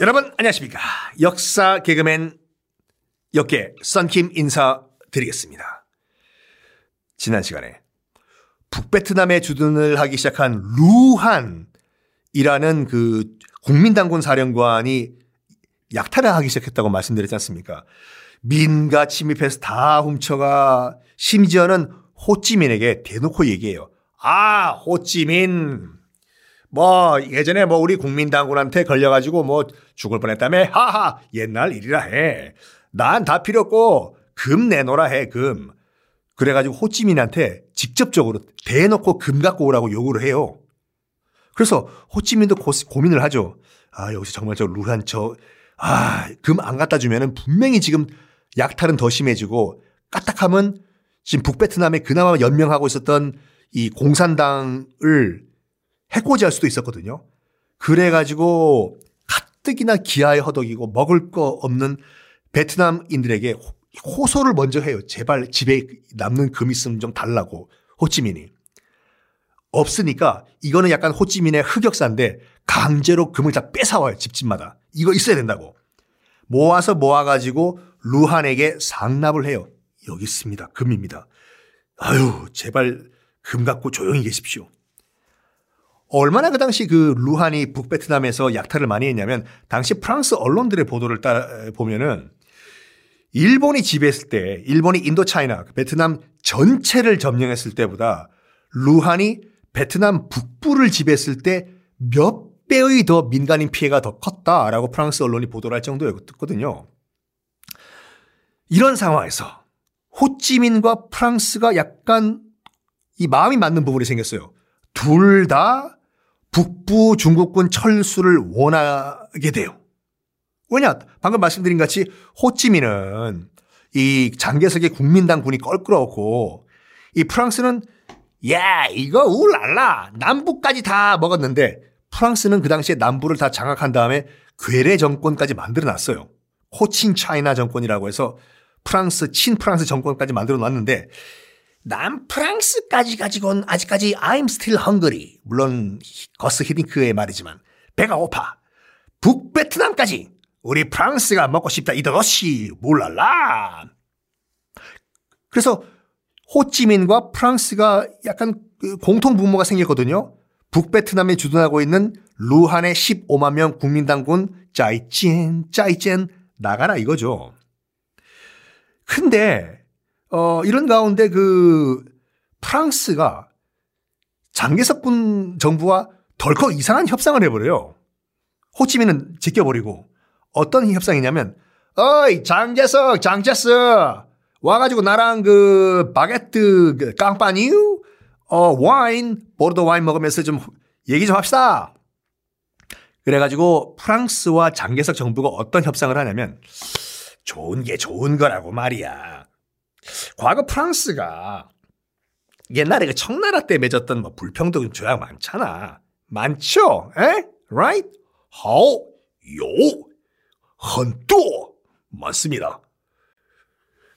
여러분 안녕하십니까. 역사 개그맨 역계 썬킴 인사드리겠습니다. 지난 시간에 북베트남에 주둔을 하기 시작한 루한이라는 그 국민당군 사령관이 약탈을 하기 시작했다고 말씀드렸지 않습니까? 민가 침입해서 다 훔쳐가 심지어는 호찌민에게 대놓고 얘기해요. 아 호찌민 뭐 예전에 뭐 우리 국민당군한테 걸려가지고 뭐 죽을 뻔했다며 하하 옛날 일이라 해. 난 다 필요 없고 금 내놓으라 해 금. 그래가지고 호찌민한테 직접적으로 대놓고 금 갖고 오라고 요구를 해요. 그래서 호찌민도 고, 고민을 하죠. 아 여기서 정말 저 루한 저아금 안 갖다 주면은 분명히 지금 약탈은 더 심해지고 까딱하면 지금 북베트남에 그나마 연명하고 있었던 이 공산당을 해코지할 수도 있었거든요. 그래가지고 가뜩이나 기아에 허덕이고 먹을 거 없는 베트남인들에게 호소를 먼저 해요. 제발 집에 남는 금 있으면 좀 달라고 호찌민이. 없으니까 이거는 약간 호찌민의 흑역사인데 강제로 금을 다 뺏어와요. 집집마다. 이거 있어야 된다고. 모아서 모아가지고 루한에게 상납을 해요. 여기 있습니다. 금입니다. 아유, 제발 금 갖고 조용히 계십시오. 얼마나 그 당시 그 루한이 북베트남에서 약탈을 많이 했냐면 당시 프랑스 언론들의 보도를 따라 보면은 일본이 지배했을 때 일본이 인도차이나 그 베트남 전체를 점령했을 때보다 루한이 베트남 북부를 지배했을 때 몇 배의 더 민간인 피해가 더 컸다라고 프랑스 언론이 보도를 할 정도였거든요. 이런 상황에서 호찌민과 프랑스가 약간 이 마음이 맞는 부분이 생겼어요. 둘 다 북부 중국군 철수를 원하게 돼요. 왜냐? 방금 말씀드린 같이 호찌민은 이 장개석의 국민당 군이 껄끄러웠고 이 프랑스는 야 이거 울랄라 남부까지 다 먹었는데 프랑스는 그 당시에 남부를 다 장악한 다음에 괴뢰 정권까지 만들어 놨어요. 호친 차이나 정권이라고 해서 프랑스 친 프랑스 정권까지 만들어 놨는데 남프랑스까지 가지고는 아직까지 I'm still hungry. 물론 거스 히딩크의 말이지만 배가 고파. 북베트남까지 우리 프랑스가 먹고 싶다 이것이 몰랄라. 그래서 호찌민과 프랑스가 약간 그 공통 분모가 생겼거든요. 북베트남에 주둔하고 있는 루한의 15만 명 국민당군 짜이찐 짜이찐 나가라 이거죠. 근데 어, 이런 가운데 그 프랑스가 장개석군 정부와 덜컥 이상한 협상을 해버려요. 호치민은 지켜버리고 어떤 협상이냐면 어이 장재석 장재석 와가지고 나랑 그 바게트 그 깡빠니유 어 와인 보르도 와인 먹으면서 좀 얘기 좀 합시다. 그래가지고 프랑스와 장개석 정부가 어떤 협상을 하냐면 좋은 게 좋은 거라고 말이야. 과거 프랑스가 옛날에 그 청나라 때 맺었던 뭐 불평등 조약 많잖아. 많죠? 에? Right? 헌또 많습니다.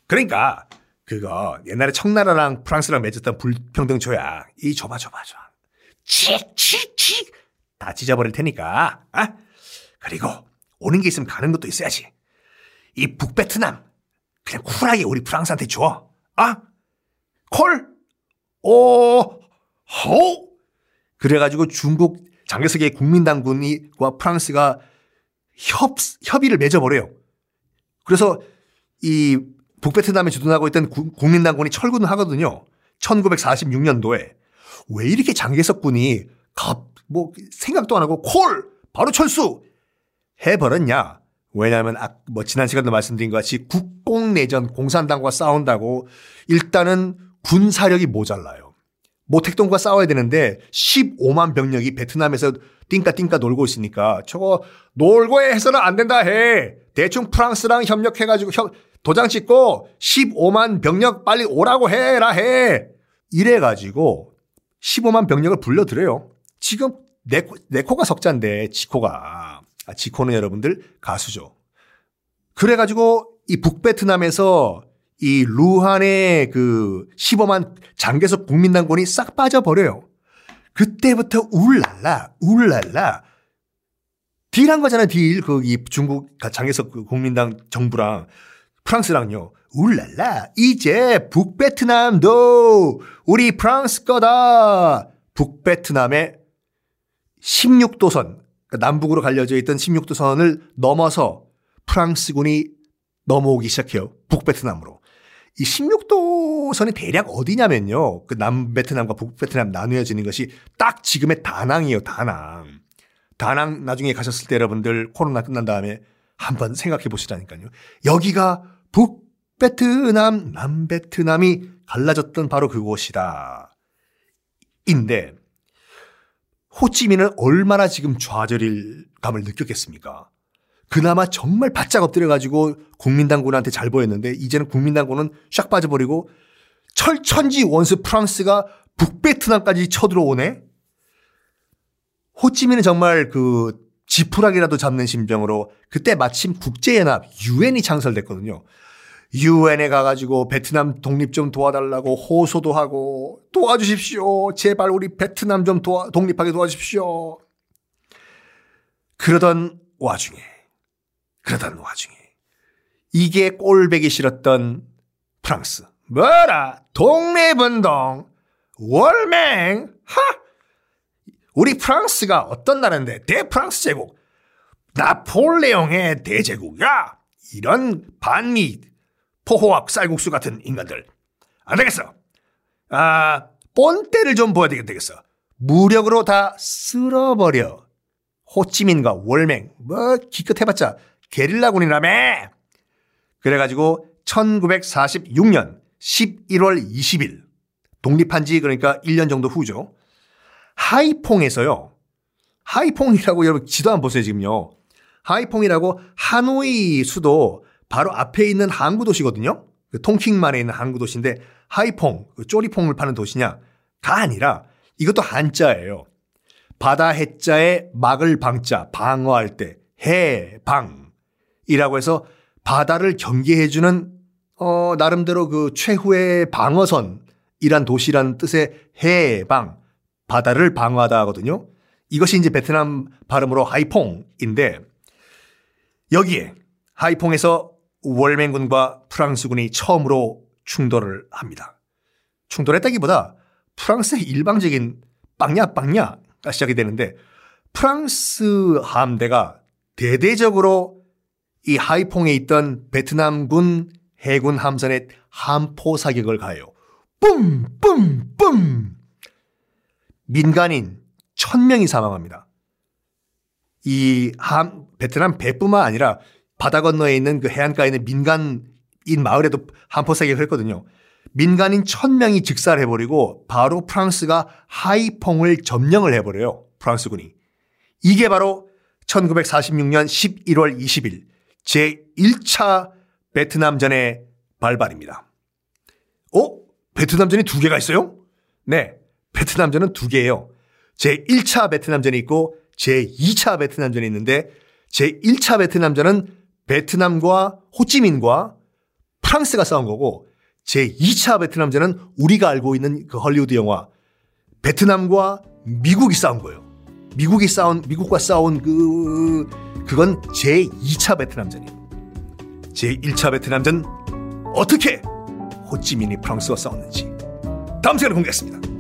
그러니까 그거 옛날에 청나라랑 프랑스랑 맺었던 불평등 조약 이 줘봐 줘봐 줘. 칙칙칙 다 찢어버릴 테니까. 아? 그리고 오는 게 있으면 가는 것도 있어야지. 이 북베트남 그냥 쿨하게 우리 프랑스한테 줘. 아? 콜? 오, 호? 그래가지고 중국 장개석의 국민당군과 프랑스가 협, 협의를 맺어버려요. 그래서 이 북베트남에 주둔하고 있던 국민당군이 철군을 하거든요. 1946년도에. 왜 이렇게 장개석 군이 갑, 뭐, 생각도 안 하고 콜! 바로 철수! 해버렸냐? 왜냐하면 아, 뭐 지난 시간도 말씀드린 것 같이 국공내전 공산당과 싸운다고 일단은 군사력이 모자라요. 모택동과 싸워야 되는데 15만 병력이 베트남에서 띵까 띵까 놀고 있으니까 저거 놀고 해서는 안 된다 해. 대충 프랑스랑 협력해가지고 협, 도장 찍고 15만 병력 빨리 오라고 해라 해. 이래가지고 15만 병력을 불러들여요. 지금 네코, 네코가 석자인데 지코가. 아, 지코는 여러분들 가수죠. 그래가지고 이 북베트남에서 이 루한의 그 15만 장개석 국민당군이 싹 빠져버려요. 그때부터 울랄라, 울랄라. 딜한 거잖아요, 딜. 그, 이 중국 장에서 그 국민당 정부랑 프랑스랑요. 울랄라, 이제 북베트남도 우리 프랑스 거다. 북베트남의 16도선, 그러니까 남북으로 갈려져 있던 16도 선을 넘어서 프랑스군이 넘어오기 시작해요. 북베트남으로. 이 16도 선이 대략 어디냐면요. 그 남베트남과 북베트남 나누어지는 것이 딱 지금의 다낭이에요, 다낭. 다낭 나중에 가셨을 때 여러분들 코로나 끝난 다음에 한번 생각해 보시라니까요. 여기가 북베트남, 남베트남이 갈라졌던 바로 그곳이다. 인데, 호찌민은 얼마나 지금 좌절감을 느꼈겠습니까? 그나마 정말 바짝 엎드려가지고 국민당군한테 잘 보였는데 이제는 국민당군은 샥 빠져버리고 철천지 원수 프랑스가 북베트남까지 쳐들어오네? 호찌민은 정말 그 지푸라기라도 잡는 심정으로 그때 마침 국제연합 유엔이 창설됐거든요. 유엔에 가가지고 베트남 독립 좀 도와달라고 호소도 하고 도와주십시오. 제발 우리 베트남 좀 도와, 독립하게 도와주십시오. 그러던 와중에 그러던 와중에 이게 꼴배기 싫었던 프랑스. 뭐라? 독립운동. 월맹. 하! 우리 프랑스가 어떤 나라인데? 대프랑스 제국. 나폴레옹의 대제국이야. 이런 반미 포호학 쌀국수 같은 인간들 안 되겠어 아 본때를 좀 보여야 되겠어 무력으로 다 쓸어버려 호찌민과 월맹 뭐 기껏 해봤자 게릴라군이라며. 그래가지고 1946년 11월 20일 독립한 지 그러니까 1년 정도 후죠. 하이퐁에서요. 하이퐁이라고 여러분 지도 한번 보세요 지금요. 하이퐁이라고 하노이 수도 바로 앞에 있는 항구 도시거든요. 그 통킹만에 있는 항구 도시인데 하이퐁, 그 쪼리퐁을 파는 도시냐가 아니라 이것도 한자예요. 바다 해자에 막을 방자 방어할 때 해방 이라고 해서 바다를 경계해주는 어, 나름대로 그 최후의 방어선이란 도시란 뜻의 해방, 바다를 방어하다 하거든요. 이것이 이제 베트남 발음으로 하이퐁인데 여기에 하이퐁에서 월맹군과 프랑스군이 처음으로 충돌을 합니다. 충돌했다기보다 프랑스의 일방적인 빵야 빵야가 시작이 되는데 프랑스 함대가 대대적으로 이 하이퐁에 있던 베트남군 해군 함선에 함포 사격을 가해요. 뿜! 뿜! 뿜! 민간인 1000명이 사망합니다. 이 함, 베트남 배뿐만 아니라 바다 건너에 있는 그 해안가에 있는 민간인 마을에도 사격을 했거든요. 민간인 1000명이 직살해버리고 바로 프랑스가 하이퐁을 점령을 해버려요. 프랑스군이. 이게 바로 1946년 11월 20일 제1차 베트남전의 발발입니다. 어? 베트남전이 두 개가 있어요? 네. 베트남전은 두 개예요. 제1차 베트남전이 있고 제2차 베트남전이 있는데 제1차 베트남전은 베트남과 호찌민과 프랑스가 싸운 거고 제2차 베트남전은 우리가 알고 있는 그 헐리우드 영화 베트남과 미국이 싸운 거예요. 미국이 싸운 미국과 싸운 그 그건 제2차 베트남전이에요. 제1차 베트남전 어떻게 호찌민이 프랑스와 싸웠는지 다음 시간에 공개하겠습니다.